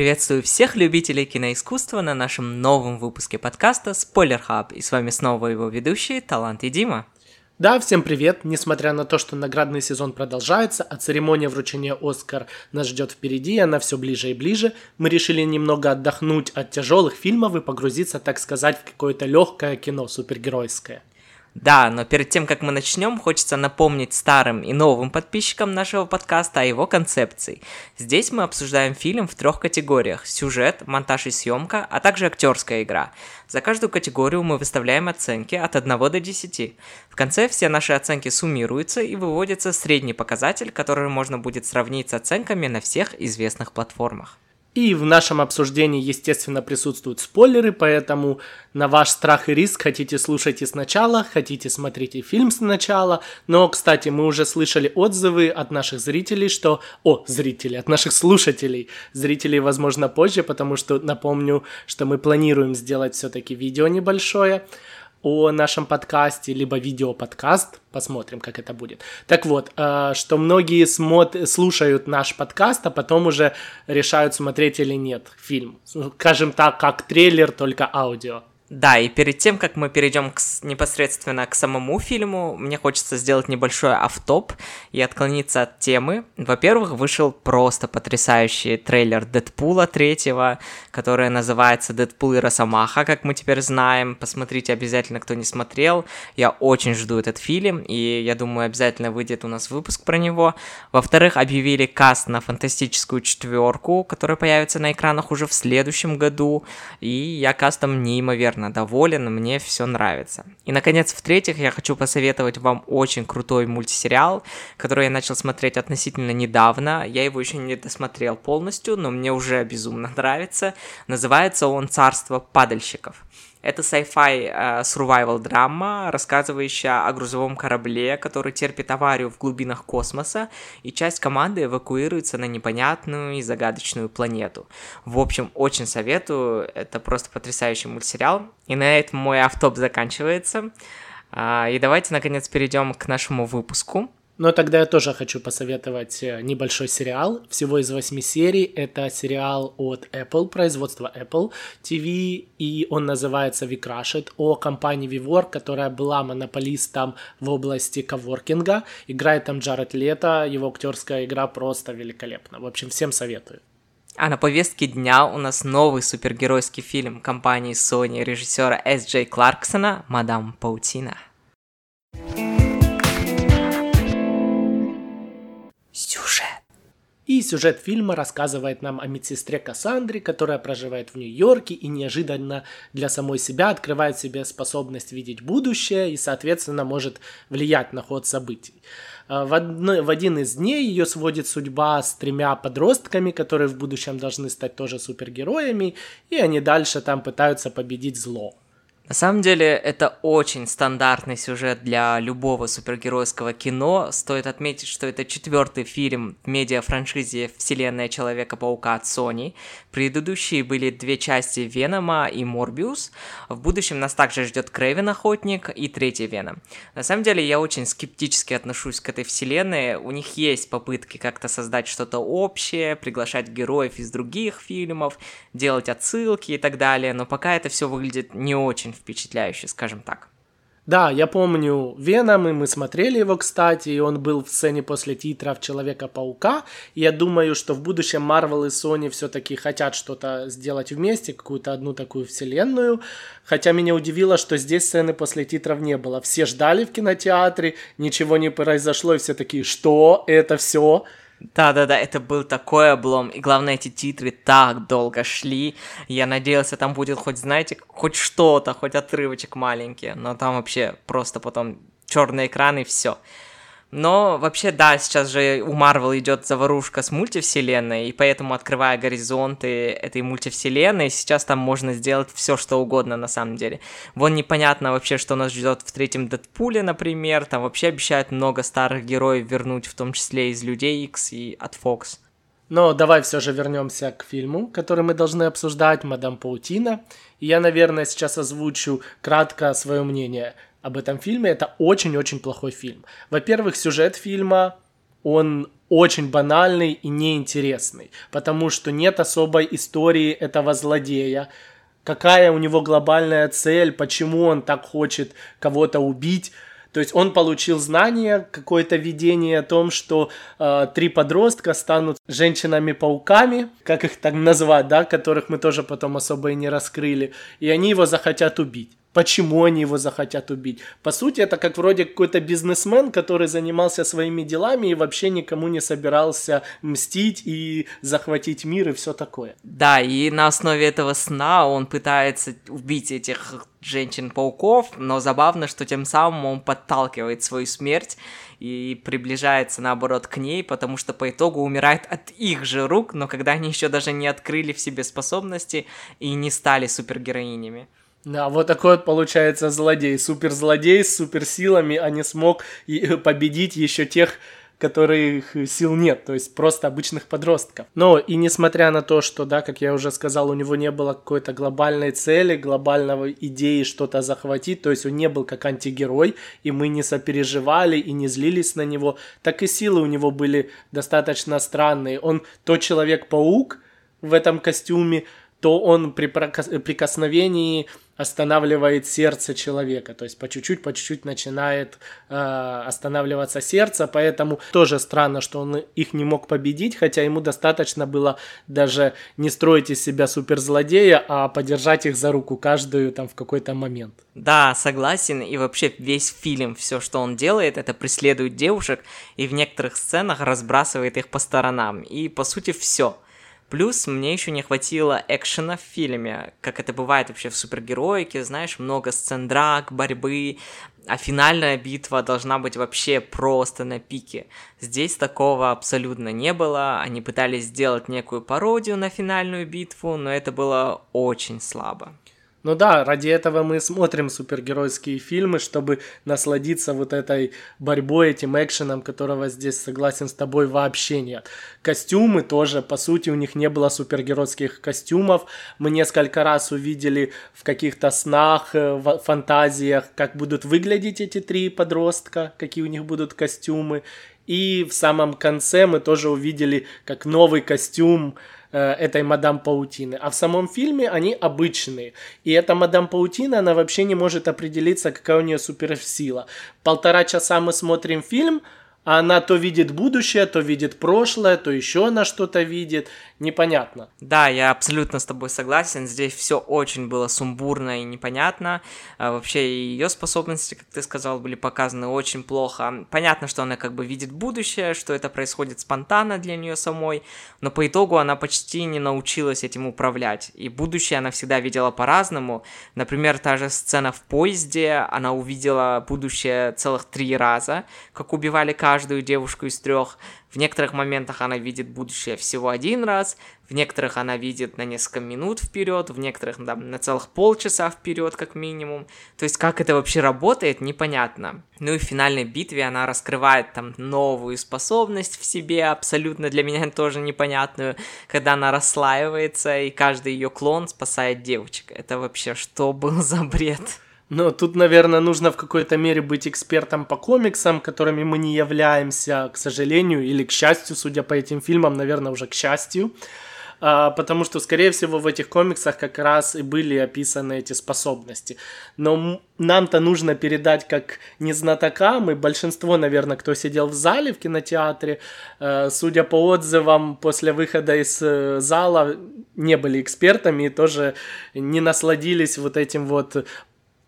Приветствую всех любителей киноискусства на нашем новом выпуске подкаста «Спойлер Хаб». И с вами снова его ведущие Талант и Дима. Да, всем привет! Несмотря на то, что наградный сезон продолжается, а церемония вручения Оскар нас ждет впереди, она все ближе и ближе, мы решили немного отдохнуть от тяжелых фильмов и погрузиться, так сказать, в какое-то легкое кино супергеройское. Да, но перед тем, как мы начнем, хочется напомнить старым и новым подписчикам нашего подкаста о его концепции. Здесь мы обсуждаем фильм в трех категориях – сюжет, монтаж и съемка, а также актерская игра. За каждую категорию мы выставляем оценки от 1 до 10. В конце все наши оценки суммируются и выводится средний показатель, который можно будет сравнить с оценками на всех известных платформах. И в нашем обсуждении, естественно, присутствуют спойлеры, поэтому на ваш страх и риск хотите слушайте сначала, хотите смотрите фильм сначала. Но, кстати, мы уже слышали отзывы от наших зрителей, что... О, зрителей, от наших слушателей. Зрителей, возможно, позже, потому что напомню, что мы планируем сделать все-таки видео небольшое о нашем подкасте, либо видеоподкаст, посмотрим, как это будет. Так вот, э, что многие смотр- слушают наш подкаст, а потом уже решают смотреть или нет фильм. Скажем так, как трейлер, только аудио. Да, и перед тем, как мы перейдем к, непосредственно к самому фильму, мне хочется сделать небольшой автоп и отклониться от темы. Во-первых, вышел просто потрясающий трейлер Дэдпула третьего, который называется «Дэдпул и Росомаха», как мы теперь знаем. Посмотрите обязательно, кто не смотрел. Я очень жду этот фильм, и я думаю, обязательно выйдет у нас выпуск про него. Во-вторых, объявили каст на фантастическую четверку, которая появится на экранах уже в следующем году, и я кастом неимоверно неимоверно доволен, мне все нравится. И, наконец, в-третьих, я хочу посоветовать вам очень крутой мультисериал, который я начал смотреть относительно недавно. Я его еще не досмотрел полностью, но мне уже безумно нравится. Называется он «Царство падальщиков». Это sci-fi uh, survival драма, рассказывающая о грузовом корабле, который терпит аварию в глубинах космоса, и часть команды эвакуируется на непонятную и загадочную планету. В общем, очень советую, это просто потрясающий мультсериал. И на этом мой автоп заканчивается. Uh, и давайте, наконец, перейдем к нашему выпуску. Но тогда я тоже хочу посоветовать э, небольшой сериал, всего из восьми серий. Это сериал от Apple, производства Apple TV, и он называется Викрашит, о компании Vivork, которая была монополистом в области коворкинга. Играет там Джаред Лето, его актерская игра просто великолепна. В общем, всем советую. А на повестке дня у нас новый супергеройский фильм компании Sony режиссера С. Джей Кларксона «Мадам Паутина». И сюжет фильма рассказывает нам о медсестре Кассандре, которая проживает в Нью-Йорке и неожиданно для самой себя открывает себе способность видеть будущее и, соответственно, может влиять на ход событий. А, в, одно, в один из дней ее сводит судьба с тремя подростками, которые в будущем должны стать тоже супергероями, и они дальше там пытаются победить зло. На самом деле, это очень стандартный сюжет для любого супергеройского кино. Стоит отметить, что это четвертый фильм в медиа-франшизе «Вселенная Человека-паука» от Sony. Предыдущие были две части Венома и Морбиус. В будущем нас также ждет Крэвен Охотник и третий Веном. На самом деле, я очень скептически отношусь к этой вселенной. У них есть попытки как-то создать что-то общее, приглашать героев из других фильмов, делать отсылки и так далее, но пока это все выглядит не очень впечатляющий, скажем так. Да, я помню Веном, и мы смотрели его, кстати, и он был в сцене после титров Человека-паука. И я думаю, что в будущем Marvel и Sony все-таки хотят что-то сделать вместе, какую-то одну такую вселенную. Хотя меня удивило, что здесь сцены после титров не было. Все ждали в кинотеатре, ничего не произошло, и все такие, что это все? Да-да-да, это был такой облом. И главное, эти титры так долго шли. Я надеялся, там будет хоть, знаете, хоть что-то, хоть отрывочек маленький. Но там вообще просто потом черный экран и все. Но вообще, да, сейчас же у Марвел идет заварушка с мультивселенной, и поэтому, открывая горизонты этой мультивселенной, сейчас там можно сделать все, что угодно на самом деле. Вон непонятно вообще, что нас ждет в третьем Дэдпуле, например, там вообще обещают много старых героев вернуть, в том числе из Людей X и от Fox. Но давай все же вернемся к фильму, который мы должны обсуждать, «Мадам Паутина». И я, наверное, сейчас озвучу кратко свое мнение об этом фильме. Это очень-очень плохой фильм. Во-первых, сюжет фильма он очень банальный и неинтересный, потому что нет особой истории этого злодея, какая у него глобальная цель, почему он так хочет кого-то убить. То есть он получил знание, какое-то видение о том, что э, три подростка станут женщинами-пауками, как их так назвать, да, которых мы тоже потом особо и не раскрыли, и они его захотят убить. Почему они его захотят убить? По сути, это как вроде какой-то бизнесмен, который занимался своими делами и вообще никому не собирался мстить и захватить мир и все такое. Да, и на основе этого сна он пытается убить этих женщин-пауков, но забавно, что тем самым он подталкивает свою смерть и приближается, наоборот, к ней, потому что по итогу умирает от их же рук, но когда они еще даже не открыли в себе способности и не стали супергероинями. Да, вот такой вот получается злодей, суперзлодей с суперсилами, а не смог победить еще тех, которых сил нет, то есть просто обычных подростков. Но и несмотря на то, что, да, как я уже сказал, у него не было какой-то глобальной цели, глобального идеи что-то захватить, то есть он не был как антигерой, и мы не сопереживали и не злились на него, так и силы у него были достаточно странные. Он то Человек-паук в этом костюме, то он при прикосновении останавливает сердце человека, то есть по чуть-чуть, по чуть-чуть начинает э, останавливаться сердце, поэтому тоже странно, что он их не мог победить, хотя ему достаточно было даже не строить из себя суперзлодея, а подержать их за руку каждую там в какой-то момент. Да, согласен, и вообще весь фильм, все, что он делает, это преследует девушек и в некоторых сценах разбрасывает их по сторонам, и по сути все – Плюс мне еще не хватило экшена в фильме, как это бывает вообще в супергероике, знаешь, много сцен драк, борьбы, а финальная битва должна быть вообще просто на пике. Здесь такого абсолютно не было, они пытались сделать некую пародию на финальную битву, но это было очень слабо. Ну да, ради этого мы смотрим супергеройские фильмы, чтобы насладиться вот этой борьбой, этим экшеном, которого здесь, согласен с тобой, вообще нет. Костюмы тоже, по сути, у них не было супергеройских костюмов. Мы несколько раз увидели в каких-то снах, э, в фантазиях, как будут выглядеть эти три подростка, какие у них будут костюмы. И в самом конце мы тоже увидели, как новый костюм Э, этой мадам Паутины. А в самом фильме они обычные. И эта мадам Паутина, она вообще не может определиться, какая у нее суперсила. Полтора часа мы смотрим фильм, она то видит будущее, то видит прошлое, то еще она что-то видит, непонятно. Да, я абсолютно с тобой согласен, здесь все очень было сумбурно и непонятно, а, вообще ее способности, как ты сказал, были показаны очень плохо. Понятно, что она как бы видит будущее, что это происходит спонтанно для нее самой, но по итогу она почти не научилась этим управлять, и будущее она всегда видела по-разному. Например, та же сцена в поезде, она увидела будущее целых три раза, как убивали каждую девушку из трех. В некоторых моментах она видит будущее всего один раз, в некоторых она видит на несколько минут вперед, в некоторых да, на целых полчаса вперед, как минимум. То есть, как это вообще работает, непонятно. Ну и в финальной битве она раскрывает там новую способность в себе, абсолютно для меня тоже непонятную, когда она расслаивается, и каждый ее клон спасает девочек. Это вообще что был за бред? Но тут, наверное, нужно в какой-то мере быть экспертом по комиксам, которыми мы не являемся, к сожалению, или к счастью, судя по этим фильмам, наверное, уже к счастью. А, потому что, скорее всего, в этих комиксах как раз и были описаны эти способности. Но нам-то нужно передать как незнатокам, и большинство, наверное, кто сидел в зале в кинотеатре, э, судя по отзывам, после выхода из э, зала не были экспертами и тоже не насладились вот этим вот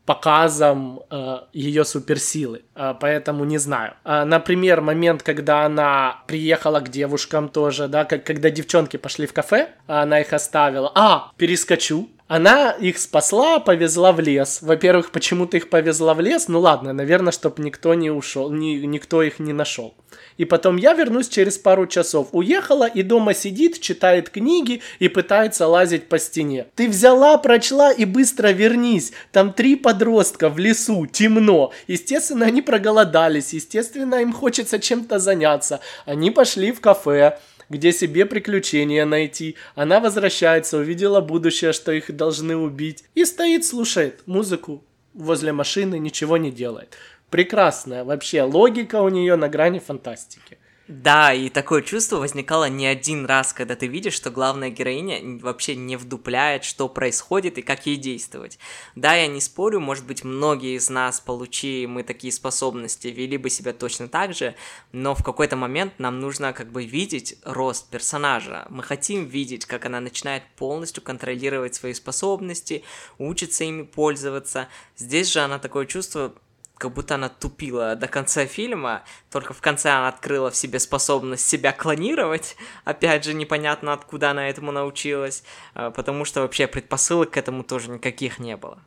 показом э, ее суперсилы, э, поэтому не знаю. Э, например, момент, когда она приехала к девушкам тоже, да, как когда девчонки пошли в кафе, она их оставила. А, перескочу. Она их спасла, повезла в лес. Во-первых, почему ты их повезла в лес? Ну ладно, наверное, чтобы никто не ушел, ни, никто их не нашел. И потом я вернусь через пару часов. Уехала и дома сидит, читает книги и пытается лазить по стене. Ты взяла, прочла и быстро вернись. Там три подростка в лесу, темно. Естественно, они проголодались. Естественно, им хочется чем-то заняться. Они пошли в кафе где себе приключения найти. Она возвращается, увидела будущее, что их должны убить, и стоит, слушает музыку возле машины, ничего не делает прекрасная вообще логика у нее на грани фантастики. Да, и такое чувство возникало не один раз, когда ты видишь, что главная героиня вообще не вдупляет, что происходит и как ей действовать. Да, я не спорю, может быть, многие из нас, получи мы такие способности, вели бы себя точно так же, но в какой-то момент нам нужно как бы видеть рост персонажа. Мы хотим видеть, как она начинает полностью контролировать свои способности, учится ими пользоваться. Здесь же она такое чувство как будто она тупила до конца фильма, только в конце она открыла в себе способность себя клонировать, опять же, непонятно, откуда она этому научилась, а, потому что вообще предпосылок к этому тоже никаких не было.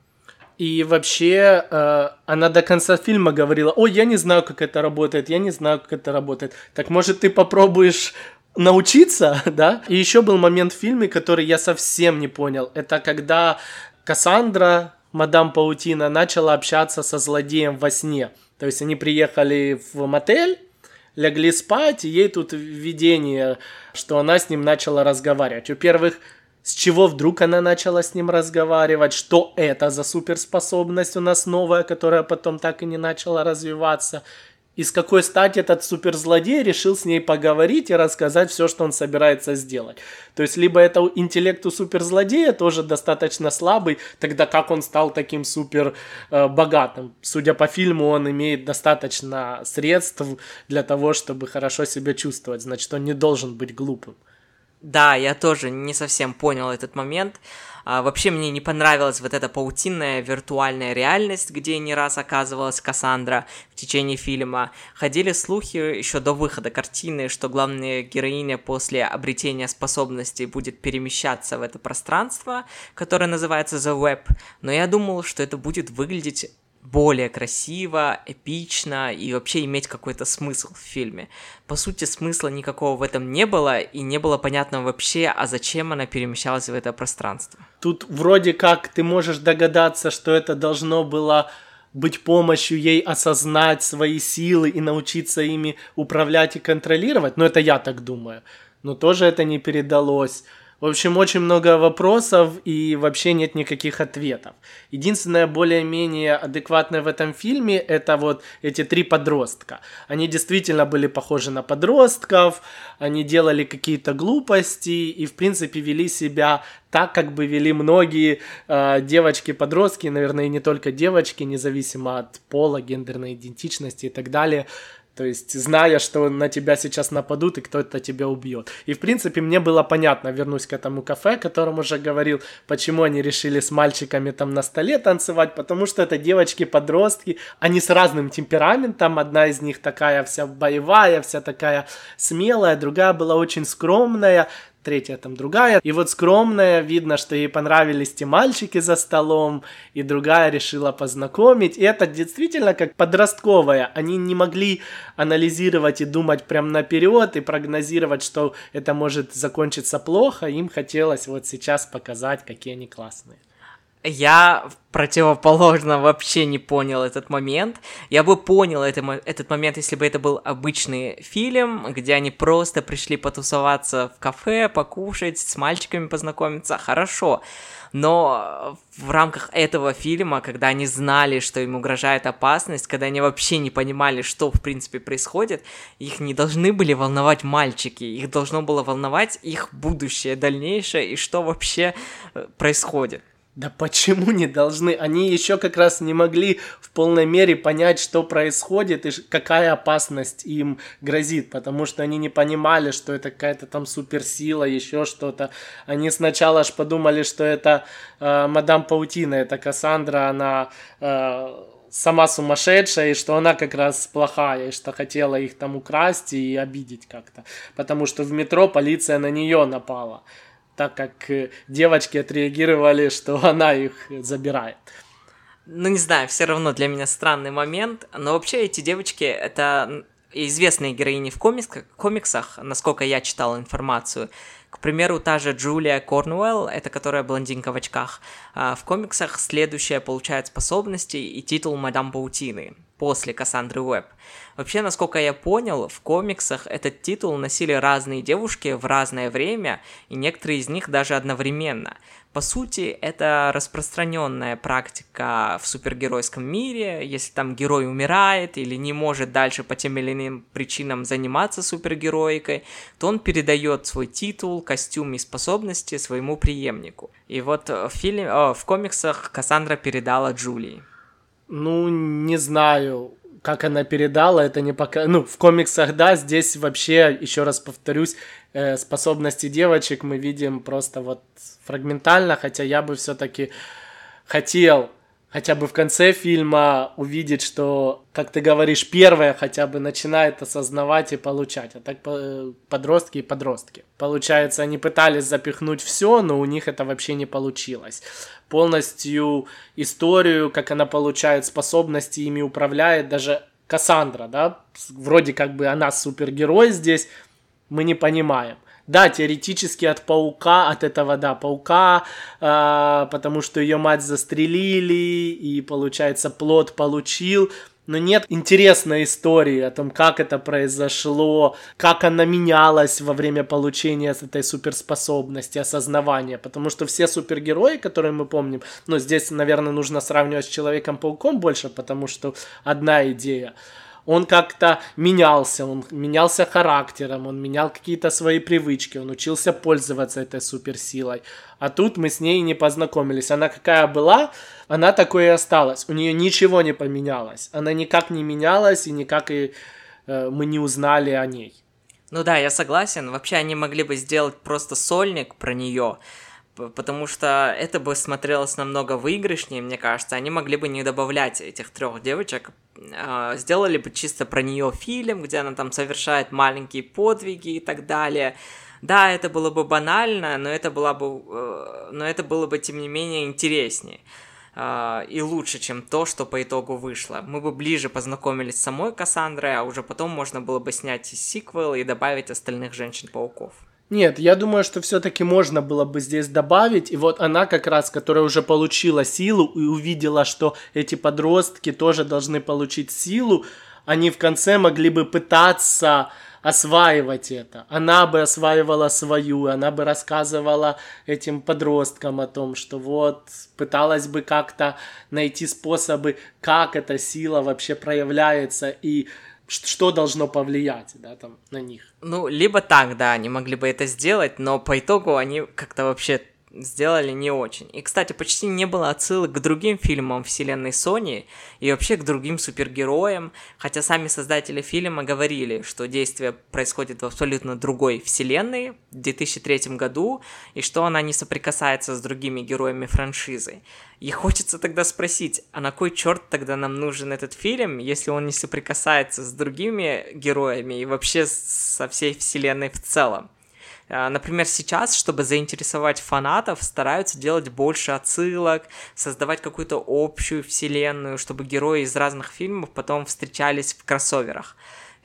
И вообще, э, она до конца фильма говорила, ой, я не знаю, как это работает, я не знаю, как это работает. Так может ты попробуешь научиться, да? И еще был момент в фильме, который я совсем не понял. Это когда Кассандра мадам Паутина начала общаться со злодеем во сне. То есть они приехали в мотель, легли спать, и ей тут видение, что она с ним начала разговаривать. Во-первых, с чего вдруг она начала с ним разговаривать, что это за суперспособность у нас новая, которая потом так и не начала развиваться, и с какой стати этот суперзлодей решил с ней поговорить и рассказать все, что он собирается сделать. То есть, либо это интеллект у суперзлодея тоже достаточно слабый, тогда как он стал таким супер э, богатым. Судя по фильму, он имеет достаточно средств для того, чтобы хорошо себя чувствовать. Значит, он не должен быть глупым. Да, я тоже не совсем понял этот момент. А, вообще мне не понравилась вот эта паутинная виртуальная реальность, где не раз оказывалась Кассандра в течение фильма. Ходили слухи еще до выхода картины, что главная героиня после обретения способностей будет перемещаться в это пространство, которое называется The Web, но я думал, что это будет выглядеть более красиво, эпично и вообще иметь какой-то смысл в фильме. По сути, смысла никакого в этом не было, и не было понятно вообще, а зачем она перемещалась в это пространство. Тут вроде как ты можешь догадаться, что это должно было быть помощью ей осознать свои силы и научиться ими управлять и контролировать, но это я так думаю. Но тоже это не передалось. В общем, очень много вопросов и вообще нет никаких ответов. Единственное более-менее адекватное в этом фильме это вот эти три подростка. Они действительно были похожи на подростков, они делали какие-то глупости и в принципе вели себя так, как бы вели многие э, девочки-подростки, наверное, и не только девочки, независимо от пола, гендерной идентичности и так далее. То есть, зная, что на тебя сейчас нападут и кто-то тебя убьет. И, в принципе, мне было понятно, вернусь к этому кафе, о котором уже говорил, почему они решили с мальчиками там на столе танцевать, потому что это девочки-подростки, они с разным темпераментом, одна из них такая вся боевая, вся такая смелая, другая была очень скромная, третья там другая. И вот скромная, видно, что ей понравились те мальчики за столом, и другая решила познакомить. И это действительно как подростковая. Они не могли анализировать и думать прям наперед и прогнозировать, что это может закончиться плохо. Им хотелось вот сейчас показать, какие они классные. Я противоположно вообще не понял этот момент. Я бы понял это, этот момент, если бы это был обычный фильм, где они просто пришли потусоваться в кафе, покушать, с мальчиками познакомиться. Хорошо. Но в рамках этого фильма, когда они знали, что им угрожает опасность, когда они вообще не понимали, что в принципе происходит, их не должны были волновать мальчики, их должно было волновать их будущее, дальнейшее и что вообще э, происходит. Да почему не должны? Они еще как раз не могли в полной мере понять, что происходит и какая опасность им грозит, потому что они не понимали, что это какая-то там суперсила, еще что-то. Они сначала аж подумали, что это э, мадам Паутина, это Кассандра, она э, сама сумасшедшая, и что она как раз плохая, и что хотела их там украсть и обидеть как-то. Потому что в метро полиция на нее напала так как э, девочки отреагировали, что она их забирает. Ну, не знаю, все равно для меня странный момент, но вообще эти девочки, это известные героини в комиксах, комиксах, насколько я читал информацию. К примеру, та же Джулия Корнуэлл, это которая блондинка в очках, а, в комиксах следующая получает способности и титул Мадам Паутины после Кассандры Уэбб. Вообще, насколько я понял, в комиксах этот титул носили разные девушки в разное время, и некоторые из них даже одновременно. По сути, это распространенная практика в супергеройском мире. Если там герой умирает или не может дальше по тем или иным причинам заниматься супергероикой, то он передает свой титул, костюм и способности своему преемнику. И вот в, фильме, о, в комиксах Кассандра передала Джулии. Ну, не знаю, как она передала, это не пока... Ну, в комиксах, да, здесь вообще, еще раз повторюсь, э, способности девочек мы видим просто вот фрагментально, хотя я бы все-таки хотел хотя бы в конце фильма увидеть, что, как ты говоришь, первое хотя бы начинает осознавать и получать. А так подростки и подростки. Получается, они пытались запихнуть все, но у них это вообще не получилось. Полностью историю, как она получает способности, ими управляет, даже Кассандра, да, вроде как бы она супергерой здесь, мы не понимаем. Да, теоретически от паука, от этого, да, паука, э, потому что ее мать застрелили, и, получается, плод получил. Но нет интересной истории о том, как это произошло, как она менялась во время получения этой суперспособности, осознавания. Потому что все супергерои, которые мы помним, ну, здесь, наверное, нужно сравнивать с Человеком-пауком больше, потому что одна идея он как-то менялся, он менялся характером, он менял какие-то свои привычки, он учился пользоваться этой суперсилой. А тут мы с ней не познакомились. Она какая была, она такой и осталась. У нее ничего не поменялось. Она никак не менялась, и никак и э, мы не узнали о ней. Ну да, я согласен. Вообще они могли бы сделать просто сольник про нее, потому что это бы смотрелось намного выигрышнее, мне кажется. Они могли бы не добавлять этих трех девочек, а, сделали бы чисто про нее фильм, где она там совершает маленькие подвиги и так далее. Да, это было бы банально, но это было бы, э, но это было бы тем не менее интереснее а, и лучше, чем то, что по итогу вышло. Мы бы ближе познакомились с самой Кассандрой, а уже потом можно было бы снять сиквел и добавить остальных женщин-пауков. Нет, я думаю, что все-таки можно было бы здесь добавить. И вот она как раз, которая уже получила силу и увидела, что эти подростки тоже должны получить силу, они в конце могли бы пытаться осваивать это. Она бы осваивала свою, она бы рассказывала этим подросткам о том, что вот пыталась бы как-то найти способы, как эта сила вообще проявляется и что должно повлиять, да, там, на них. Ну, либо так, да, они могли бы это сделать, но по итогу они как-то вообще сделали не очень. И, кстати, почти не было отсылок к другим фильмам вселенной Sony и вообще к другим супергероям, хотя сами создатели фильма говорили, что действие происходит в абсолютно другой вселенной в 2003 году, и что она не соприкасается с другими героями франшизы. И хочется тогда спросить, а на кой черт тогда нам нужен этот фильм, если он не соприкасается с другими героями и вообще со всей вселенной в целом? А, например, сейчас, чтобы заинтересовать фанатов, стараются делать больше отсылок, создавать какую-то общую вселенную, чтобы герои из разных фильмов потом встречались в кроссоверах.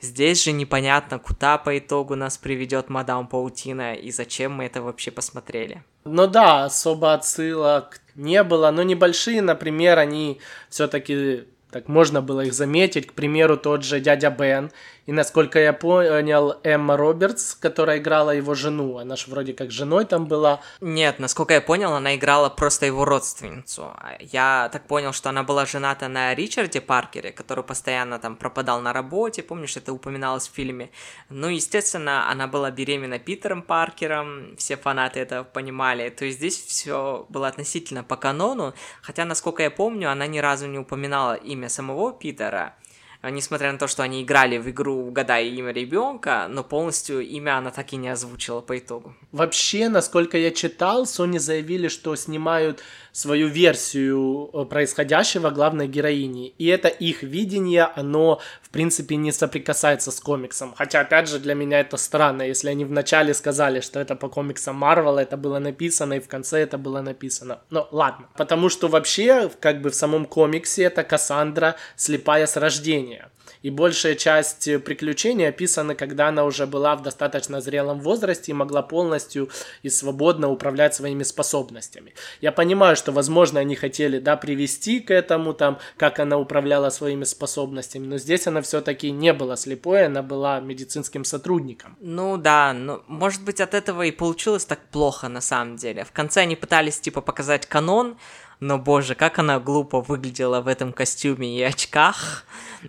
Здесь же непонятно, куда по итогу нас приведет Мадам Паутина и зачем мы это вообще посмотрели. Ну да, особо отсылок не было, но небольшие, например, они все-таки так можно было их заметить. К примеру, тот же дядя Бен. И насколько я понял, Эмма Робертс, которая играла его жену, она же вроде как женой там была. Нет, насколько я понял, она играла просто его родственницу. Я так понял, что она была жената на Ричарде Паркере, который постоянно там пропадал на работе, помнишь, это упоминалось в фильме. Ну, естественно, она была беременна Питером Паркером, все фанаты это понимали. То есть здесь все было относительно по канону, хотя, насколько я помню, она ни разу не упоминала имя самого Питера. А, несмотря на то, что они играли в игру «Угадай имя ребенка», но полностью имя она так и не озвучила по итогу. Вообще, насколько я читал, Sony заявили, что снимают свою версию э, происходящего главной героини. И это их видение, оно, в принципе, не соприкасается с комиксом. Хотя, опять же, для меня это странно, если они вначале сказали, что это по комиксам Марвел, это было написано, и в конце это было написано. Но ладно. Потому что вообще, как бы в самом комиксе, это Кассандра слепая с рождения. И большая часть приключений описана, когда она уже была в достаточно зрелом возрасте и могла полностью и свободно управлять своими способностями. Я понимаю, что, возможно, они хотели, да, привести к этому, там, как она управляла своими способностями, но здесь она все-таки не была слепой, она была медицинским сотрудником. Ну да, ну, может быть, от этого и получилось так плохо на самом деле. В конце они пытались, типа, показать канон, но, боже, как она глупо выглядела в этом костюме и очках.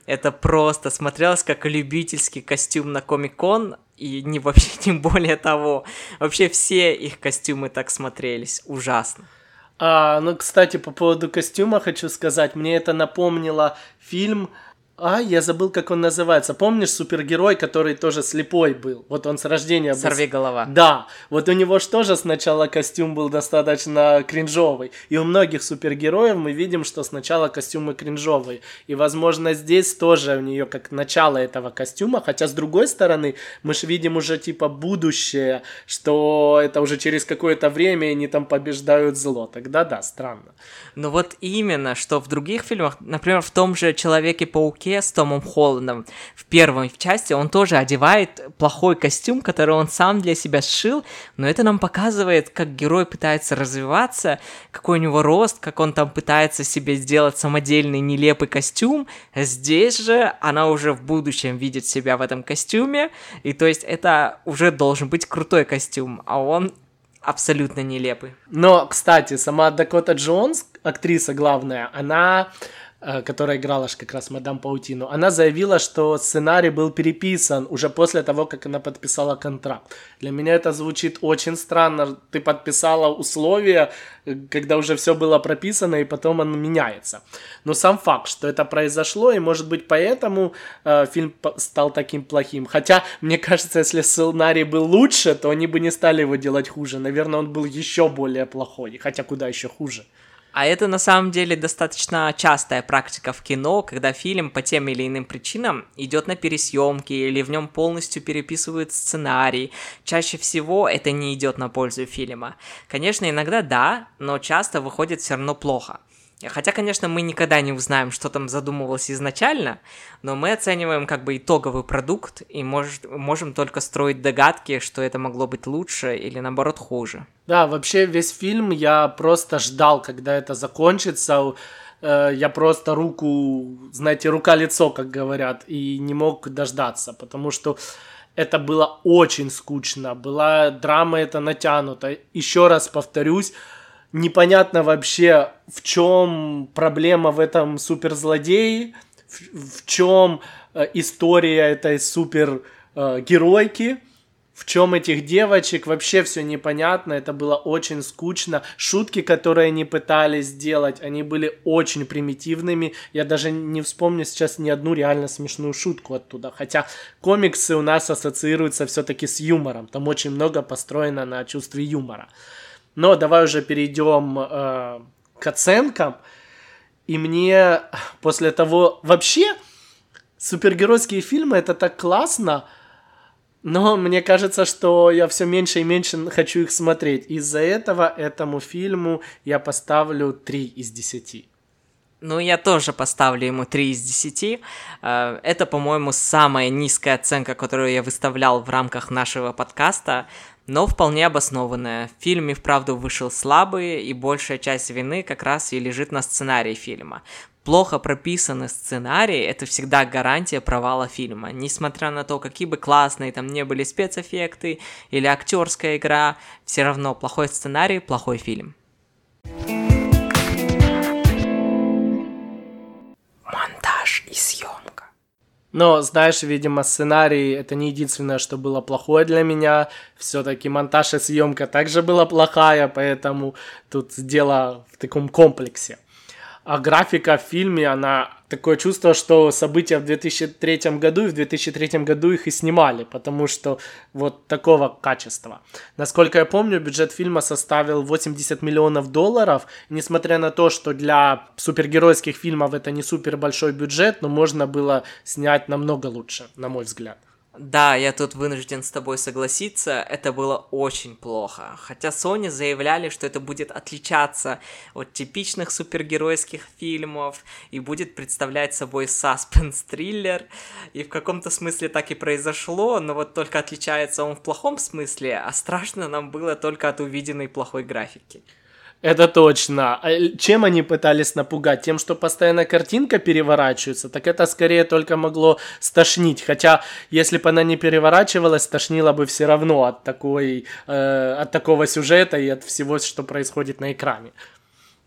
Это просто смотрелось как любительский костюм на Комик-кон, и не вообще тем более того. Вообще все их костюмы так смотрелись. Ужасно. А, ну, кстати, по поводу костюма хочу сказать, мне это напомнило фильм а, я забыл, как он называется. Помнишь супергерой, который тоже слепой был? Вот он с рождения был. Сорви голова. Да. Вот у него же тоже сначала костюм был достаточно кринжовый. И у многих супергероев мы видим, что сначала костюмы кринжовые. И, возможно, здесь тоже у нее как начало этого костюма. Хотя, с другой стороны, мы же видим уже типа будущее, что это уже через какое-то время они там побеждают зло. Тогда да, странно. Ну вот именно, что в других фильмах, например, в том же Человеке-пауке, Пауке с Томом Холландом в первой части он тоже одевает плохой костюм, который он сам для себя сшил, но это нам показывает, как герой пытается развиваться, какой у него рост, как он там пытается себе сделать самодельный нелепый костюм. Здесь же она уже в будущем видит себя в этом костюме, и то есть это уже должен быть крутой костюм, а он абсолютно нелепый. Но, кстати, сама Дакота Джонс, актриса главная, она которая играла как раз мадам Паутину, она заявила, что сценарий был переписан уже после того, как она подписала контракт. Для меня это звучит очень странно. Ты подписала условия, когда уже все было прописано, и потом оно меняется. Но сам факт, что это произошло, и может быть поэтому э, фильм стал таким плохим. Хотя, мне кажется, если сценарий был лучше, то они бы не стали его делать хуже. Наверное, он был еще более плохой. Хотя куда еще хуже. А это на самом деле достаточно частая практика в кино, когда фильм по тем или иным причинам идет на пересъемки или в нем полностью переписывают сценарий. Чаще всего это не идет на пользу фильма. Конечно, иногда да, но часто выходит все равно плохо. Хотя, конечно, мы никогда не узнаем, что там задумывалось изначально, но мы оцениваем как бы итоговый продукт и может, можем только строить догадки, что это могло быть лучше или наоборот хуже. Да, вообще весь фильм я просто ждал, когда это закончится. Э, я просто руку, знаете, рука-лицо, как говорят, и не мог дождаться, потому что это было очень скучно, была драма это натянута. Еще раз повторюсь, непонятно вообще, в чем проблема в этом суперзлодее, в, в чем э, история этой супергеройки, э, в чем этих девочек, вообще все непонятно, это было очень скучно. Шутки, которые они пытались сделать, они были очень примитивными. Я даже не вспомню сейчас ни одну реально смешную шутку оттуда. Хотя комиксы у нас ассоциируются все-таки с юмором. Там очень много построено на чувстве юмора. Но давай уже перейдем э, к оценкам. И мне после того... Вообще, супергеройские фильмы это так классно, но мне кажется, что я все меньше и меньше хочу их смотреть. Из-за этого этому фильму я поставлю 3 из 10. Ну, я тоже поставлю ему 3 из 10. Э, это, по-моему, самая низкая оценка, которую я выставлял в рамках нашего подкаста но вполне обоснованная. Фильм и вправду вышел слабый, и большая часть вины как раз и лежит на сценарии фильма. Плохо прописанный сценарий – это всегда гарантия провала фильма. Несмотря на то, какие бы классные там не были спецэффекты или актерская игра, все равно плохой сценарий – плохой фильм. Монтаж и съемка. Но, знаешь, видимо, сценарий это не единственное, что было плохое для меня. Все-таки монтаж и съемка также была плохая, поэтому тут дело в таком комплексе. А графика в фильме, она такое чувство, что события в 2003 году и в 2003 году их и снимали, потому что вот такого качества. Насколько я помню, бюджет фильма составил 80 миллионов долларов, несмотря на то, что для супергеройских фильмов это не супер большой бюджет, но можно было снять намного лучше, на мой взгляд. Да, я тут вынужден с тобой согласиться, это было очень плохо. Хотя Sony заявляли, что это будет отличаться от типичных супергеройских фильмов и будет представлять собой саспенс-триллер. И в каком-то смысле так и произошло, но вот только отличается он в плохом смысле, а страшно нам было только от увиденной плохой графики. Это точно. А чем они пытались напугать? Тем, что постоянно картинка переворачивается, так это скорее только могло стошнить. Хотя, если бы она не переворачивалась, стошнило бы все равно от, такой, э, от такого сюжета и от всего, что происходит на экране.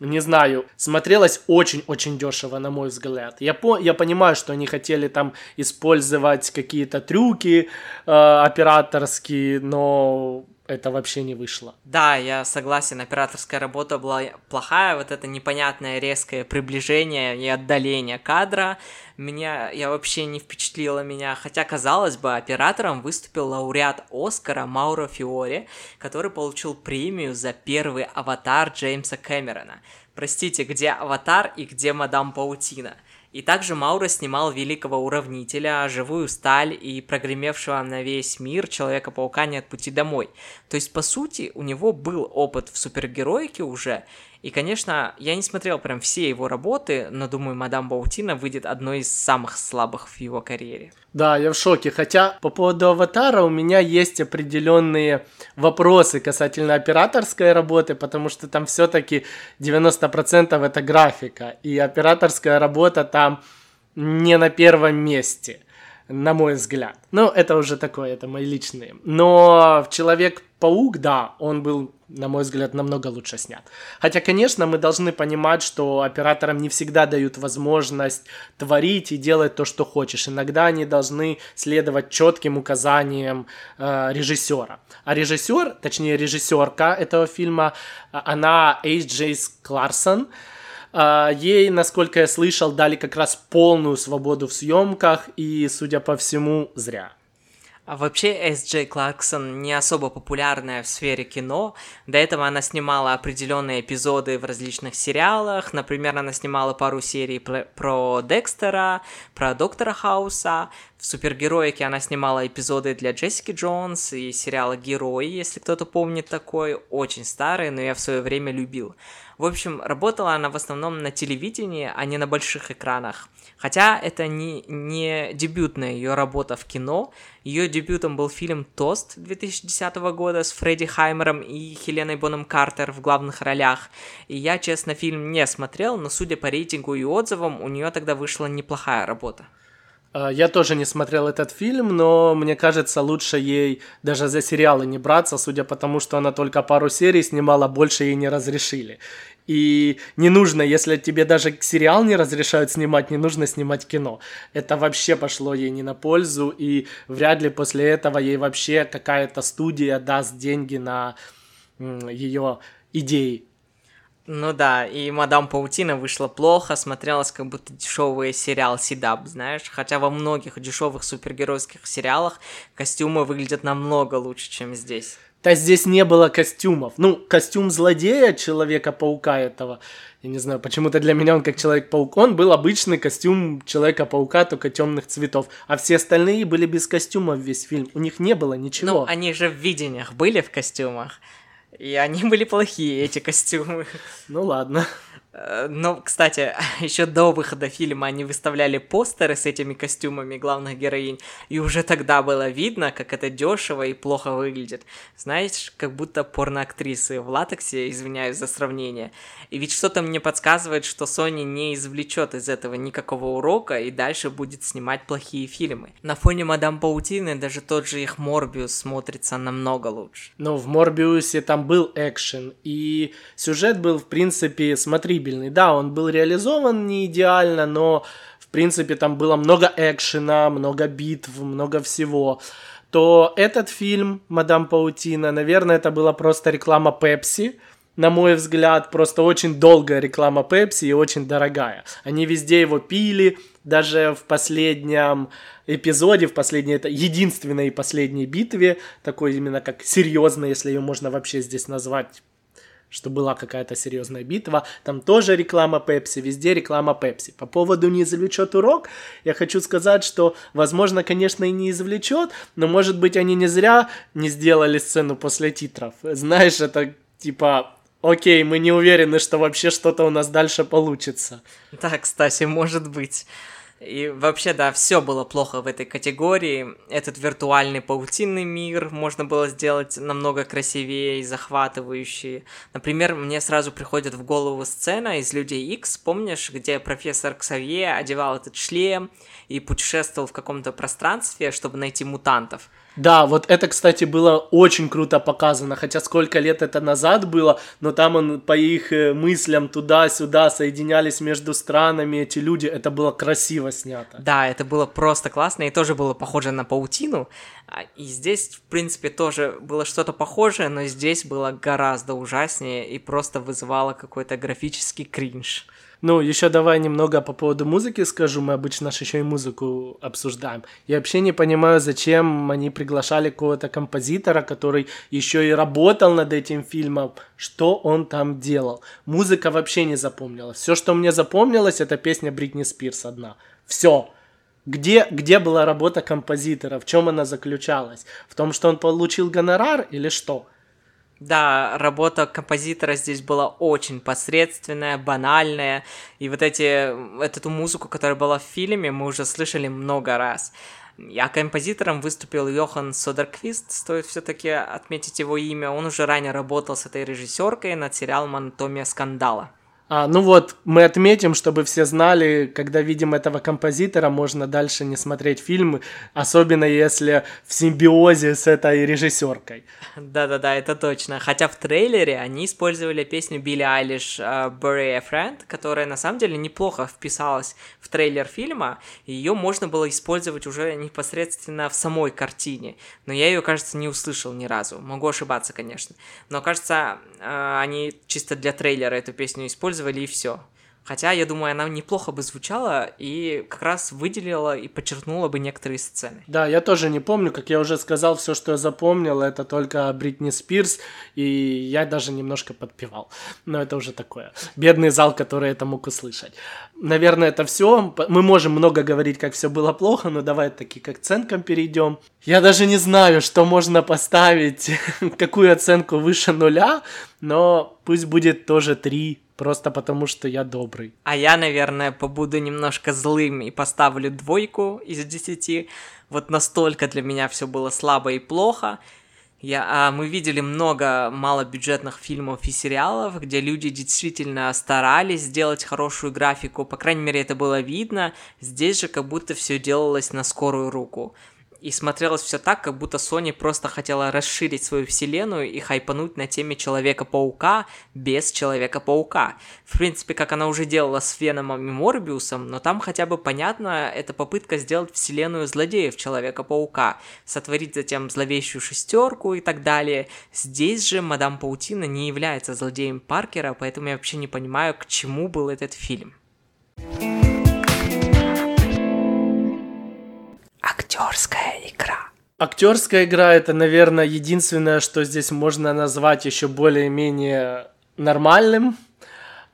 Не знаю, смотрелось очень-очень дешево, на мой взгляд. Я, по, я понимаю, что они хотели там использовать какие-то трюки э, операторские, но это вообще не вышло. Да, я согласен, операторская работа была плохая, вот это непонятное резкое приближение и отдаление кадра меня, я вообще не впечатлило меня, хотя, казалось бы, оператором выступил лауреат Оскара Мауро Фиори, который получил премию за первый аватар Джеймса Кэмерона. Простите, где аватар и где мадам Паутина? И также Маура снимал великого уравнителя, живую сталь и прогремевшего на весь мир Человека-паука «Нет пути домой». То есть, по сути, у него был опыт в супергероике уже, и, конечно, я не смотрел прям все его работы, но думаю, Мадам Баутина выйдет одной из самых слабых в его карьере. Да, я в шоке. Хотя по поводу аватара у меня есть определенные вопросы касательно операторской работы, потому что там все-таки 90% это графика. И операторская работа там не на первом месте на мой взгляд. Ну, это уже такое, это мои личные. Но Человек-паук, да, он был, на мой взгляд, намного лучше снят. Хотя, конечно, мы должны понимать, что операторам не всегда дают возможность творить и делать то, что хочешь. Иногда они должны следовать четким указаниям э, режиссера. А режиссер, точнее режиссерка этого фильма, она Эйч Джейс Кларсон, а, ей, насколько я слышал, дали как раз полную свободу в съемках, и, судя по всему, зря. А вообще С. Джей Кларксон не особо популярная в сфере кино. До этого она снимала определенные эпизоды в различных сериалах. Например, она снимала пару серий про Декстера, про Доктора Хауса. В супергероике она снимала эпизоды для Джессики Джонс и сериала Герои, если кто-то помнит такой. Очень старый, но я в свое время любил. В общем, работала она в основном на телевидении, а не на больших экранах. Хотя это не, не дебютная ее работа в кино. Ее дебютом был фильм «Тост» 2010 года с Фредди Хаймером и Хеленой Боном Картер в главных ролях. И я, честно, фильм не смотрел, но судя по рейтингу и отзывам, у нее тогда вышла неплохая работа. А, я тоже не смотрел этот фильм, но мне кажется, лучше ей даже за сериалы не браться, судя по тому, что она только пару серий снимала, больше ей не разрешили. И не нужно, если тебе даже сериал не разрешают снимать, не нужно снимать кино. Это вообще пошло ей не на пользу, и вряд ли после этого ей вообще какая-то студия даст деньги на ее идеи. Ну да, и Мадам Паутина вышла плохо, смотрелась как будто дешевый сериал Сидаб, знаешь, хотя во многих дешевых супергеройских сериалах костюмы выглядят намного лучше, чем здесь. Да здесь не было костюмов. Ну, костюм злодея Человека-паука этого, я не знаю, почему-то для меня он как Человек-паук, он был обычный костюм Человека-паука, только темных цветов. А все остальные были без костюмов весь фильм. У них не было ничего. Ну, они же в видениях были в костюмах. И они были плохие, эти костюмы. Ну ладно. Э, но, кстати, еще до выхода фильма они выставляли постеры с этими костюмами главных героинь, и уже тогда было видно, как это дешево и плохо выглядит. Знаешь, как будто порноактрисы в латексе, извиняюсь за сравнение. И ведь что-то мне подсказывает, что Sony не извлечет из этого никакого урока и дальше будет снимать плохие фильмы. На фоне Мадам Паутины даже тот же их Морбиус смотрится намного лучше. Но в Морбиусе там был экшен, и сюжет был, в принципе, смотри, прибыльный. Да, он был реализован не идеально, но в принципе там было много экшена, много битв, много всего то этот фильм «Мадам Паутина», наверное, это была просто реклама Пепси, на мой взгляд, просто очень долгая реклама Пепси и очень дорогая. Они везде его пили, даже в последнем эпизоде, в последней, это единственной и последней битве, такой именно как серьезной, если ее можно вообще здесь назвать что была какая-то серьезная битва. Там тоже реклама Пепси, везде реклама Пепси. По поводу не извлечет урок, я хочу сказать, что, возможно, конечно, и не извлечет, но, может быть, они не зря не сделали сцену после титров. Знаешь, это типа окей, мы не уверены, что вообще что-то у нас дальше получится. Да, кстати, может быть. И вообще, да, все было плохо в этой категории. Этот виртуальный паутинный мир можно было сделать намного красивее и захватывающий. Например, мне сразу приходит в голову сцена из Людей X, помнишь, где профессор Ксавье одевал этот шлем и путешествовал в каком-то пространстве, чтобы найти мутантов. Да, вот это, кстати, было очень круто показано, хотя сколько лет это назад было, но там он по их э, мыслям туда-сюда соединялись между странами эти люди, это было красиво снято. Да, это было просто классно и тоже было похоже на паутину, а, и здесь, в принципе, тоже было что-то похожее, но здесь было гораздо ужаснее и просто вызывало какой-то графический кринж. Ну, еще давай немного по поводу музыки скажу. Мы обычно же еще и музыку обсуждаем. Я вообще не понимаю, зачем они приглашали какого-то композитора, который еще и работал над этим фильмом. Что он там делал? Музыка вообще не запомнилась. Все, что мне запомнилось, это песня Бритни Спирс одна. Все. Где, где была работа композитора? В чем она заключалась? В том, что он получил гонорар или что? Да, работа композитора здесь была очень посредственная, банальная, и вот эти, эту музыку, которая была в фильме, мы уже слышали много раз. А композитором выступил Йохан Содерквист, стоит все-таки отметить его имя. Он уже ранее работал с этой режиссеркой над сериалом «Анатомия скандала». А, ну вот, мы отметим, чтобы все знали, когда видим этого композитора, можно дальше не смотреть фильмы, особенно если в симбиозе с этой режиссеркой. Да-да-да, это точно. Хотя в трейлере они использовали песню Билли Айлиш uh, «Bury a Friend», которая на самом деле неплохо вписалась в трейлер фильма, ее можно было использовать уже непосредственно в самой картине, но я ее, кажется, не услышал ни разу. Могу ошибаться, конечно. Но, кажется, uh, они чисто для трейлера эту песню использовали, использовали и все. Хотя, я думаю, она неплохо бы звучала и как раз выделила и подчеркнула бы некоторые сцены. Да, я тоже не помню, как я уже сказал, все, что я запомнил, это только Бритни Спирс, и я даже немножко подпевал. Но это уже такое. Бедный зал, который это мог услышать. Наверное, это все. Мы можем много говорить, как все было плохо, но давай таки к оценкам перейдем. Я даже не знаю, что можно поставить, какую оценку выше нуля, но пусть будет тоже три Просто потому, что я добрый. А я, наверное, побуду немножко злым и поставлю двойку из десяти. Вот настолько для меня все было слабо и плохо. Я, а, мы видели много малобюджетных фильмов и сериалов, где люди действительно старались сделать хорошую графику, по крайней мере это было видно. Здесь же как будто все делалось на скорую руку. И смотрелось все так, как будто Sony просто хотела расширить свою вселенную и хайпануть на теме Человека-паука без Человека-паука. В принципе, как она уже делала с Веномом и Морбиусом, но там хотя бы понятно, это попытка сделать вселенную злодеев Человека-паука, сотворить затем зловещую шестерку и так далее. Здесь же Мадам Паутина не является злодеем Паркера, поэтому я вообще не понимаю, к чему был этот фильм. Актерская игра. Актерская игра это, наверное, единственное, что здесь можно назвать еще более-менее нормальным,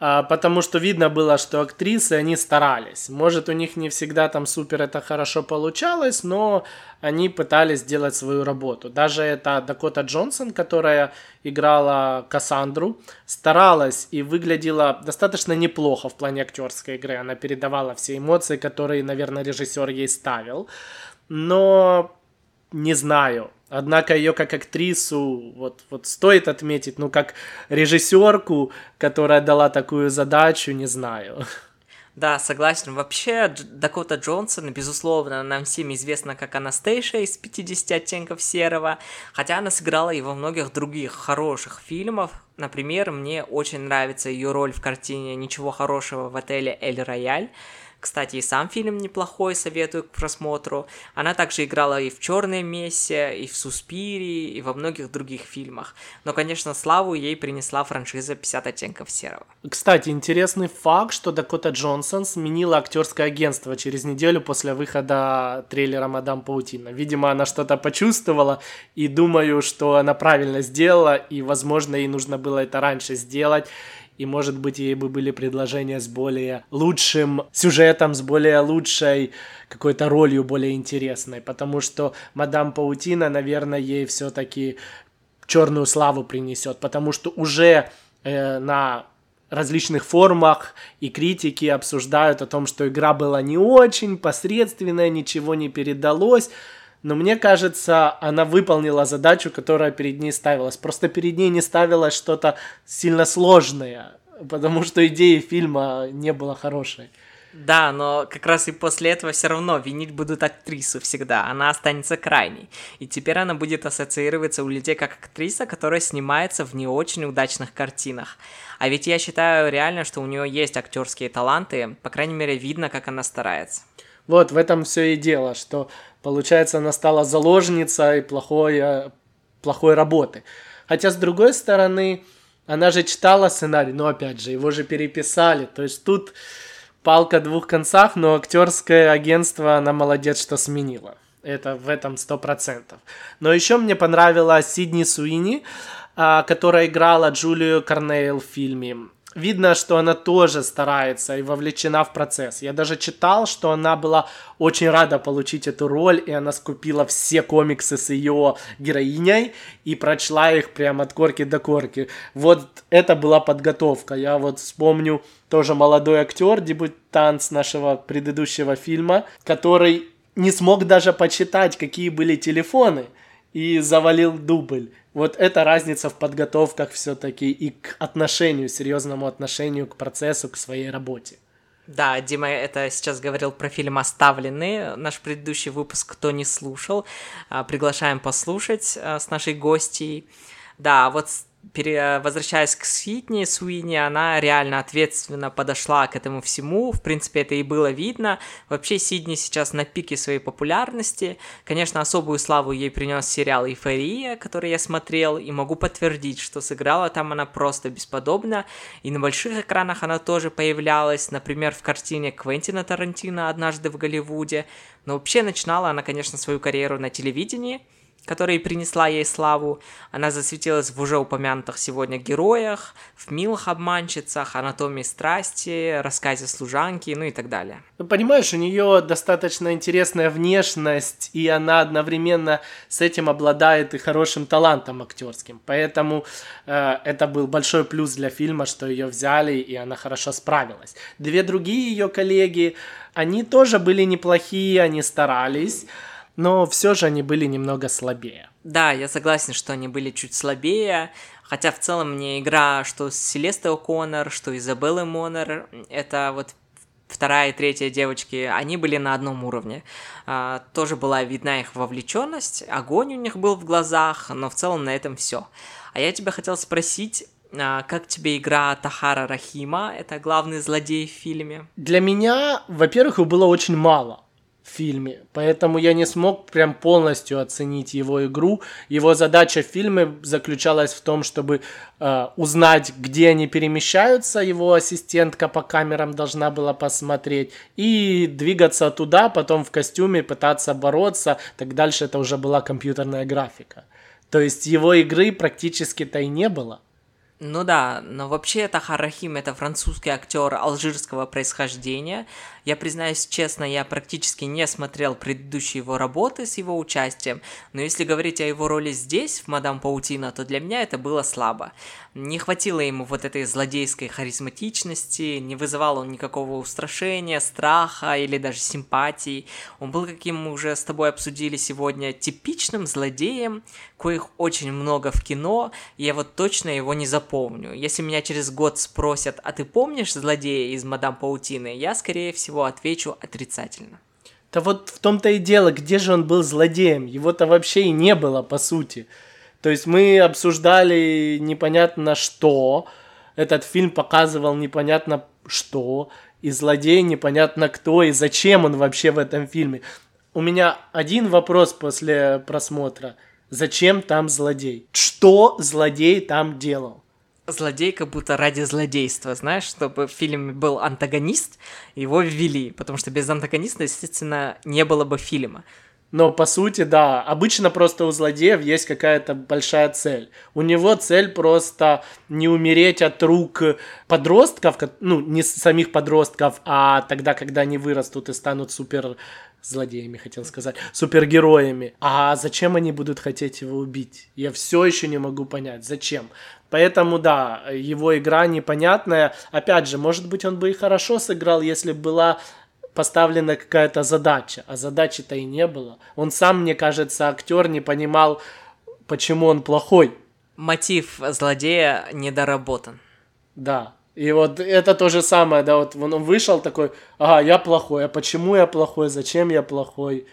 потому что видно было, что актрисы, они старались. Может, у них не всегда там супер это хорошо получалось, но они пытались сделать свою работу. Даже эта Дакота Джонсон, которая играла Кассандру, старалась и выглядела достаточно неплохо в плане актерской игры. Она передавала все эмоции, которые, наверное, режиссер ей ставил но не знаю. Однако ее как актрису вот, вот стоит отметить, ну как режиссерку, которая дала такую задачу, не знаю. Да, согласен. Вообще, Дакота Джонсон, безусловно, нам всем известна как Анастейша из 50 оттенков серого, хотя она сыграла и во многих других хороших фильмах. Например, мне очень нравится ее роль в картине «Ничего хорошего в отеле Эль Рояль», Кстати, и сам фильм неплохой, советую к просмотру. Она также играла и в «Черной мессе», и в «Суспире», и во многих других фильмах. Но, конечно, славу ей принесла франшиза «50 оттенков серого». Кстати, интересный факт, что Дакота Джонсон сменила актерское агентство через неделю после выхода трейлера «Мадам Паутина». Видимо, она что-то почувствовала, и думаю, что она правильно сделала, и, возможно, ей нужно было это раньше сделать и, может быть, ей бы были предложения с более лучшим сюжетом, с более лучшей какой-то ролью, более интересной, потому что Мадам Паутина, наверное, ей все-таки черную славу принесет, потому что уже э, на различных форумах и критики обсуждают о том, что игра была не очень посредственная, ничего не передалось, но мне кажется, она выполнила задачу, которая перед ней ставилась. Просто перед ней не ставилось что-то сильно сложное, потому что идеи фильма не было хорошей. Да, но как раз и после этого все равно винить будут актрису всегда. Она останется крайней. И теперь она будет ассоциироваться у людей как актриса, которая снимается в не очень удачных картинах. А ведь я считаю реально, что у нее есть актерские таланты. По крайней мере, видно, как она старается. Вот в этом все и дело, что получается она стала заложницей плохой, э, плохой работы. Хотя с другой стороны, она же читала сценарий, но опять же, его же переписали. То есть тут палка о двух концах, но актерское агентство она молодец, что сменила. Это в этом сто процентов. Но еще мне понравилась Сидни Суини, а, которая играла Джулию Корнейл в фильме видно, что она тоже старается и вовлечена в процесс. Я даже читал, что она была очень рада получить эту роль, и она скупила все комиксы с ее героиней и прочла их прям от корки до корки. Вот это была подготовка. Я вот вспомню тоже молодой актер, дебютант с нашего предыдущего фильма, который не смог даже почитать, какие были телефоны, и завалил дубль. Вот это разница в подготовках все-таки и к отношению, серьезному отношению к процессу, к своей работе. Да, Дима это сейчас говорил про фильм «Оставленные». Наш предыдущий выпуск, кто не слушал, а, приглашаем послушать а, с нашей гостьей. Да, вот пере... возвращаясь к Сидни, Суини, она реально ответственно подошла к этому всему. В принципе, это и было видно. Вообще, Сидни сейчас на пике своей популярности. Конечно, особую славу ей принес сериал «Эйфория», который я смотрел, и могу подтвердить, что сыграла там она просто бесподобно. И на больших экранах она тоже появлялась, например, в картине Квентина Тарантино «Однажды в Голливуде». Но вообще начинала она, конечно, свою карьеру на телевидении – которая принесла ей славу. Она засветилась в уже упомянутых сегодня героях, в «Милых обманщицах», «Анатомии страсти», «Рассказе служанки», ну и так далее. Ну, понимаешь, у нее достаточно интересная внешность, и она одновременно с этим обладает и хорошим талантом актерским. Поэтому э, это был большой плюс для фильма, что ее взяли, и она хорошо справилась. Две другие ее коллеги, они тоже были неплохие, они старались но все же они были немного слабее. Да, я согласен, что они были чуть слабее, хотя в целом мне игра, что с Селестой О'Коннор, что Изабеллы Монер, это вот вторая и третья девочки, они были на одном уровне. А, тоже была видна их вовлеченность, огонь у них был в глазах, но в целом на этом все. А я тебя хотел спросить, а, как тебе игра Тахара Рахима? Это главный злодей в фильме. Для меня, во-первых, его было очень мало фильме. Поэтому я не смог прям полностью оценить его игру. Его задача в фильме заключалась в том, чтобы э, узнать, где они перемещаются. Его ассистентка по камерам должна была посмотреть. И двигаться туда, потом в костюме пытаться бороться. Так дальше это уже была компьютерная графика. То есть его игры практически-то и не было. Ну да, но вообще это Харахим, это французский актер алжирского происхождения, я признаюсь честно, я практически не смотрел предыдущие его работы с его участием, но если говорить о его роли здесь, в «Мадам Паутина», то для меня это было слабо. Не хватило ему вот этой злодейской харизматичности, не вызывал он никакого устрашения, страха или даже симпатии. Он был, каким мы уже с тобой обсудили сегодня, типичным злодеем, коих очень много в кино, и я вот точно его не запомню. Если меня через год спросят, а ты помнишь злодея из «Мадам Паутины?», я, скорее всего, отвечу отрицательно. Да вот в том-то и дело, где же он был злодеем? Его-то вообще и не было, по сути. То есть мы обсуждали непонятно что, этот фильм показывал непонятно что, и злодей непонятно кто, и зачем он вообще в этом фильме. У меня один вопрос после просмотра. Зачем там злодей? Что злодей там делал? Злодей как будто ради злодейства, знаешь, чтобы в фильме был антагонист, его ввели, потому что без антагониста, естественно, не было бы фильма. Но по сути, да, обычно просто у злодеев есть какая-то большая цель. У него цель просто не умереть от рук подростков, ну, не самих подростков, а тогда, когда они вырастут и станут супер злодеями, хотел сказать, супергероями. А зачем они будут хотеть его убить? Я все еще не могу понять, зачем. Поэтому, да, его игра непонятная. Опять же, может быть, он бы и хорошо сыграл, если была поставлена какая-то задача, а задачи-то и не было. Он сам, мне кажется, актер не понимал, почему он плохой. Мотив злодея недоработан. Да. И вот это то же самое, да, вот он вышел такой, ага, я плохой, а почему я плохой, зачем я плохой?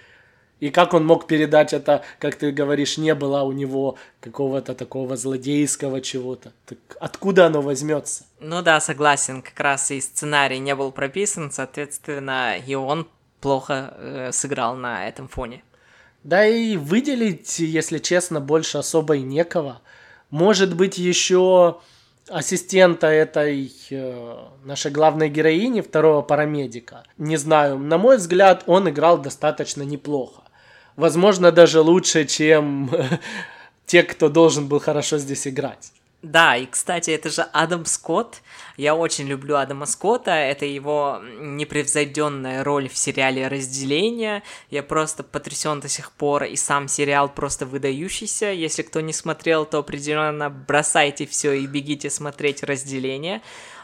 И как он мог передать это, как ты говоришь, не было у него какого-то такого злодейского чего-то. Так откуда оно возьмется? Ну да, согласен, как раз и сценарий не был прописан, соответственно, и он плохо э, сыграл на этом фоне. Да и выделить, если честно, больше особо и некого. Может быть, еще ассистента этой э, нашей главной героини, второго парамедика. Не знаю, на мой взгляд, он играл достаточно неплохо возможно, даже лучше, чем те, кто должен был хорошо здесь играть. Да, и, кстати, это же Адам Скотт. Я очень люблю Адама Скотта. Это его непревзойденная роль в сериале «Разделение». Я просто потрясен до сих пор, и сам сериал просто выдающийся. Если кто не смотрел, то определенно бросайте все и бегите смотреть «Разделение».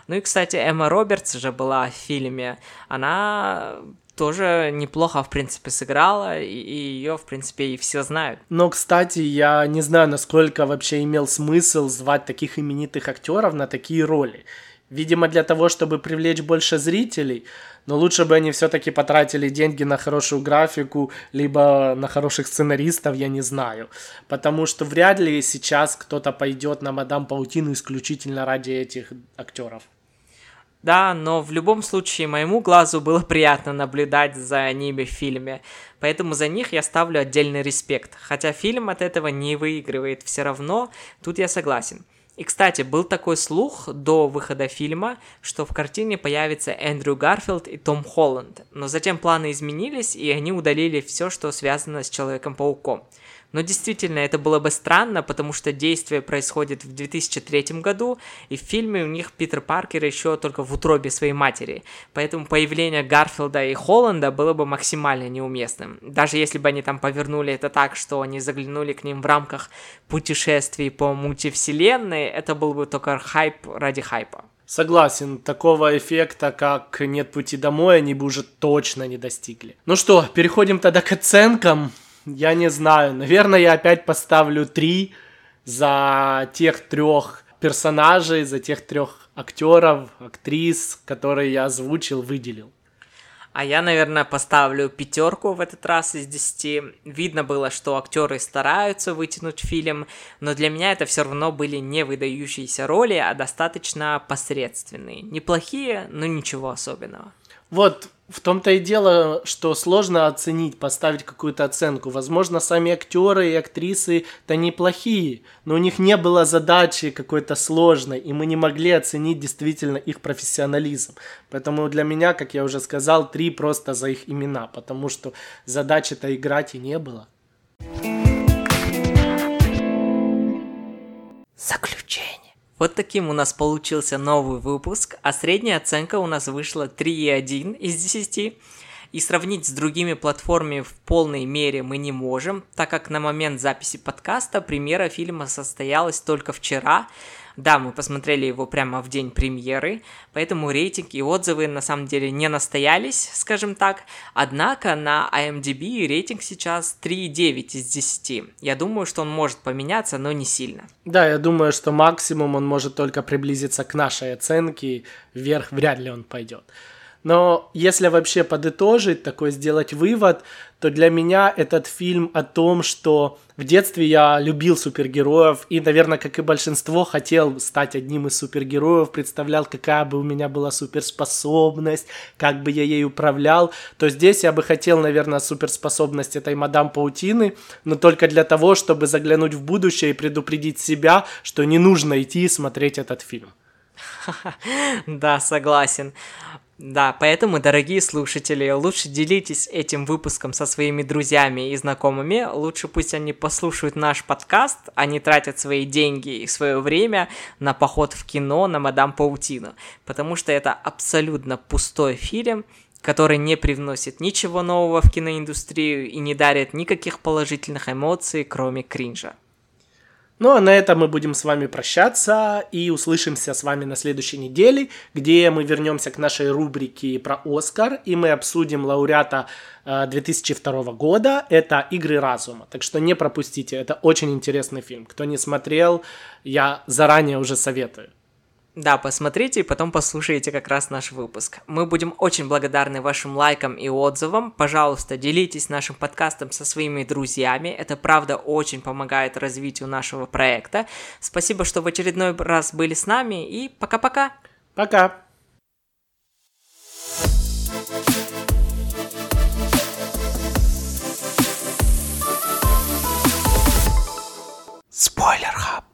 Ну и, кстати, Эмма Робертс же была в фильме. Она тоже неплохо, в принципе, сыграла, и, ее, в принципе, и все знают. Но, кстати, я не знаю, насколько вообще имел смысл звать таких именитых актеров на такие роли. Видимо, для того, чтобы привлечь больше зрителей, но лучше бы они все-таки потратили деньги на хорошую графику, либо на хороших сценаристов, я не знаю. Потому что вряд ли сейчас кто-то пойдет на Мадам Паутину исключительно ради этих актеров. Да, но в любом случае моему глазу было приятно наблюдать за ними в фильме, поэтому за них я ставлю отдельный респект. Хотя фильм от этого не выигрывает все равно, тут я согласен. И, кстати, был такой слух до выхода фильма, что в картине появится Эндрю Гарфилд и Том Холланд, но затем планы изменились, и они удалили все, что связано с Человеком-пауком. Но действительно, это было бы странно, потому что действие происходит в 2003 году, и в фильме у них Питер Паркер еще только в утробе своей матери. Поэтому появление Гарфилда и Холланда было бы максимально неуместным. Даже если бы они там повернули это так, что они заглянули к ним в рамках путешествий по мультивселенной, это был бы только хайп ради хайпа. Согласен, такого эффекта, как «Нет пути домой», они бы уже точно не достигли. Ну что, переходим тогда к оценкам я не знаю. Наверное, я опять поставлю три за тех трех персонажей, за тех трех актеров, актрис, которые я озвучил, выделил. А я, наверное, поставлю пятерку в этот раз из десяти. Видно было, что актеры стараются вытянуть фильм, но для меня это все равно были не выдающиеся роли, а достаточно посредственные. Неплохие, но ничего особенного. Вот в том-то и дело, что сложно оценить, поставить какую-то оценку. Возможно, сами актеры и актрисы-то неплохие, но у них не было задачи какой-то сложной, и мы не могли оценить действительно их профессионализм. Поэтому для меня, как я уже сказал, три просто за их имена, потому что задачи-то играть и не было. Заключение. Вот таким у нас получился новый выпуск, а средняя оценка у нас вышла 3,1 из 10. И сравнить с другими платформами в полной мере мы не можем, так как на момент записи подкаста премьера фильма состоялась только вчера, да, мы посмотрели его прямо в день премьеры, поэтому рейтинг и отзывы на самом деле не настоялись, скажем так. Однако на IMDb рейтинг сейчас 3,9 из 10. Я думаю, что он может поменяться, но не сильно. Да, я думаю, что максимум он может только приблизиться к нашей оценке, вверх вряд ли он пойдет. Но если вообще подытожить, такой сделать вывод, то для меня этот фильм о том, что в детстве я любил супергероев и, наверное, как и большинство, хотел стать одним из супергероев, представлял, какая бы у меня была суперспособность, как бы я ей управлял, то здесь я бы хотел, наверное, суперспособность этой мадам Паутины, но только для того, чтобы заглянуть в будущее и предупредить себя, что не нужно идти и смотреть этот фильм. Да, согласен. Да, поэтому, дорогие слушатели, лучше делитесь этим выпуском со своими друзьями и знакомыми. Лучше пусть они послушают наш подкаст, не тратят свои деньги и свое время на поход в кино на Мадам Паутину. Потому что это абсолютно пустой фильм, который не привносит ничего нового в киноиндустрию и не дарит никаких положительных эмоций, кроме кринжа. Ну а на этом мы будем с вами прощаться и услышимся с вами на следующей неделе, где мы вернемся к нашей рубрике про Оскар и мы обсудим лауреата 2002 э, года. Это «Игры разума». Так что не пропустите, это очень интересный фильм. Кто не смотрел, я заранее уже советую. Да, посмотрите и потом послушайте как раз наш выпуск. Мы будем очень благодарны вашим лайкам и отзывам. Пожалуйста, делитесь нашим подкастом со своими друзьями. Это правда очень помогает развитию нашего проекта. Спасибо, что в очередной раз были с нами и пока-пока. Пока. Спойлер Хаб.